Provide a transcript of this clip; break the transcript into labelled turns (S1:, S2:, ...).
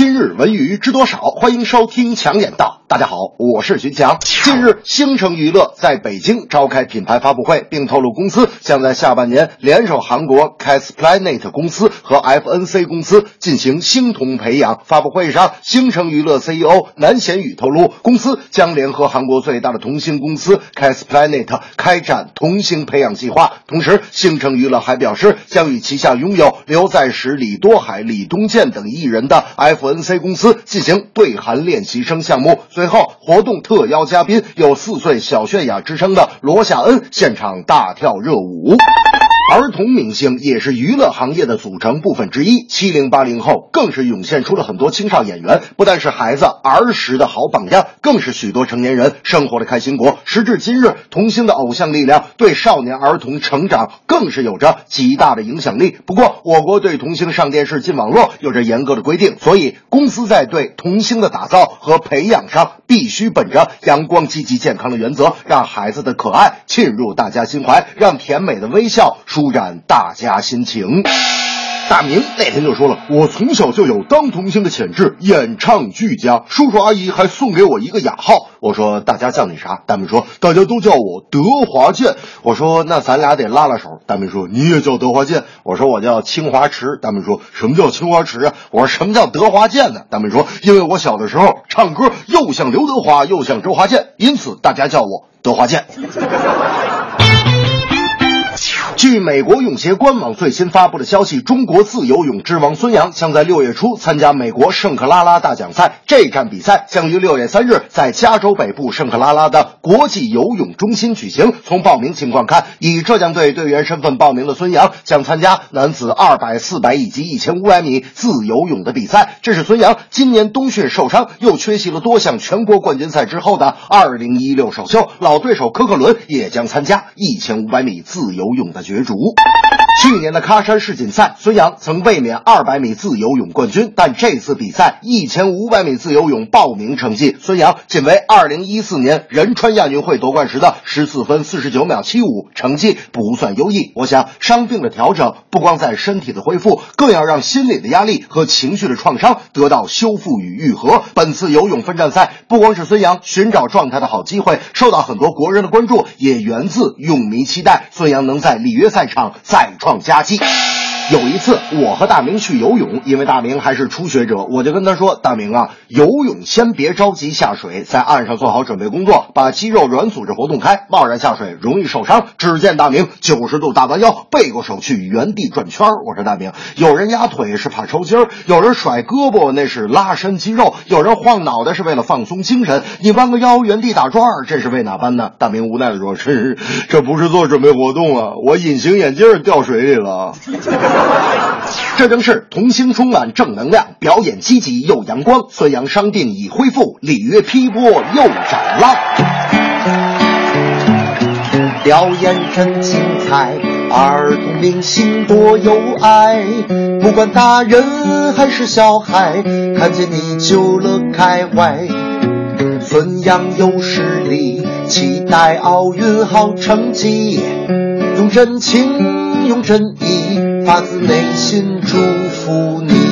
S1: 今日文娱知多少？欢迎收听强眼道。大家好，我是徐强。近日，星城娱乐在北京召开品牌发布会，并透露公司将在下半年联手韩国 Casplanet 公司和 FNC 公司进行星童培养。发布会上，星城娱乐 CEO 南贤宇透露，公司将联合韩国最大的童星公司 Casplanet 开展童星培养计划。同时，星城娱乐还表示，将与旗下拥有刘在石、李多海、李东健等艺人的 fn N C 公司进行对韩练习生项目。随后，活动特邀嘉宾有四岁小泫雅之称的罗夏恩现场大跳热舞。儿童明星也是娱乐行业的组成部分之一，七零八零后更是涌现出了很多青少演员，不但是孩子儿时的好榜样，更是许多成年人生活的开心果。时至今日，童星的偶像力量对少年儿童成长更是有着极大的影响力。不过，我国对童星上电视、进网络有着严格的规定，所以公司在对童星的打造和培养上，必须本着阳光、积极、健康的原则，让孩子的可爱沁入大家心怀，让甜美的微笑。舒展大家心情。大明那天就说了，我从小就有当童星的潜质，演唱俱佳。叔叔阿姨还送给我一个雅号。我说大家叫你啥？大明说大家都叫我德华健。我说那咱俩得拉拉手。大明说你也叫德华健。我说我叫清华池。大明说什么叫清华池啊？我说什么叫德华健呢？大明说因为我小的时候唱歌又像刘德华又像周华健，因此大家叫我德华健。据美国泳协官网最新发布的消息，中国自由泳之王孙杨将在六月初参加美国圣克拉拉大奖赛。这站比赛将于六月三日在加州北部圣克拉拉的国际游泳中心举行。从报名情况看，以浙江队队员身份报名的孙杨将参加男子二百、四百以及一千五百米自由泳的比赛。这是孙杨今年冬训受伤又缺席了多项全国冠军赛之后的二零一六首秀。老对手科克伦也将参加一千五百米自由泳的。角逐。去年的喀山世锦赛，孙杨曾卫冕二百米自由泳冠军，但这次比赛一千五百米自由泳报名成绩，孙杨仅为二零一四年仁川亚运会夺冠时的十四分四十九秒七五，成绩不算优异。我想，伤病的调整不光在身体的恢复，更要让心理的压力和情绪的创伤得到修复与愈合。本次游泳分站赛，不光是孙杨寻找状态的好机会，受到很多国人的关注，也源自泳迷期待孙杨能在里约赛场再创。创佳绩。有一次，我和大明去游泳，因为大明还是初学者，我就跟他说：“大明啊，游泳先别着急下水，在岸上做好准备工作，把肌肉软组织活动开，贸然下水容易受伤。”只见大明九十度大弯腰，背过手去，原地转圈我说：“大明，有人压腿是怕抽筋儿，有人甩胳膊那是拉伸肌肉，有人晃脑袋是为了放松精神。你弯个腰，原地打转这是为哪般呢？”大明无奈的说：“是，这不是做准备活动啊，我隐形眼镜掉水里了。”这正是童星充满正能量，表演积极又阳光。孙杨伤病已恢复，里约劈波又斩浪。
S2: 表演真精彩，儿童明星多有爱。不管大人还是小孩，看见你就乐开怀。孙杨有实力，期待奥运好成绩，用真情，用真意。发自内心祝福你。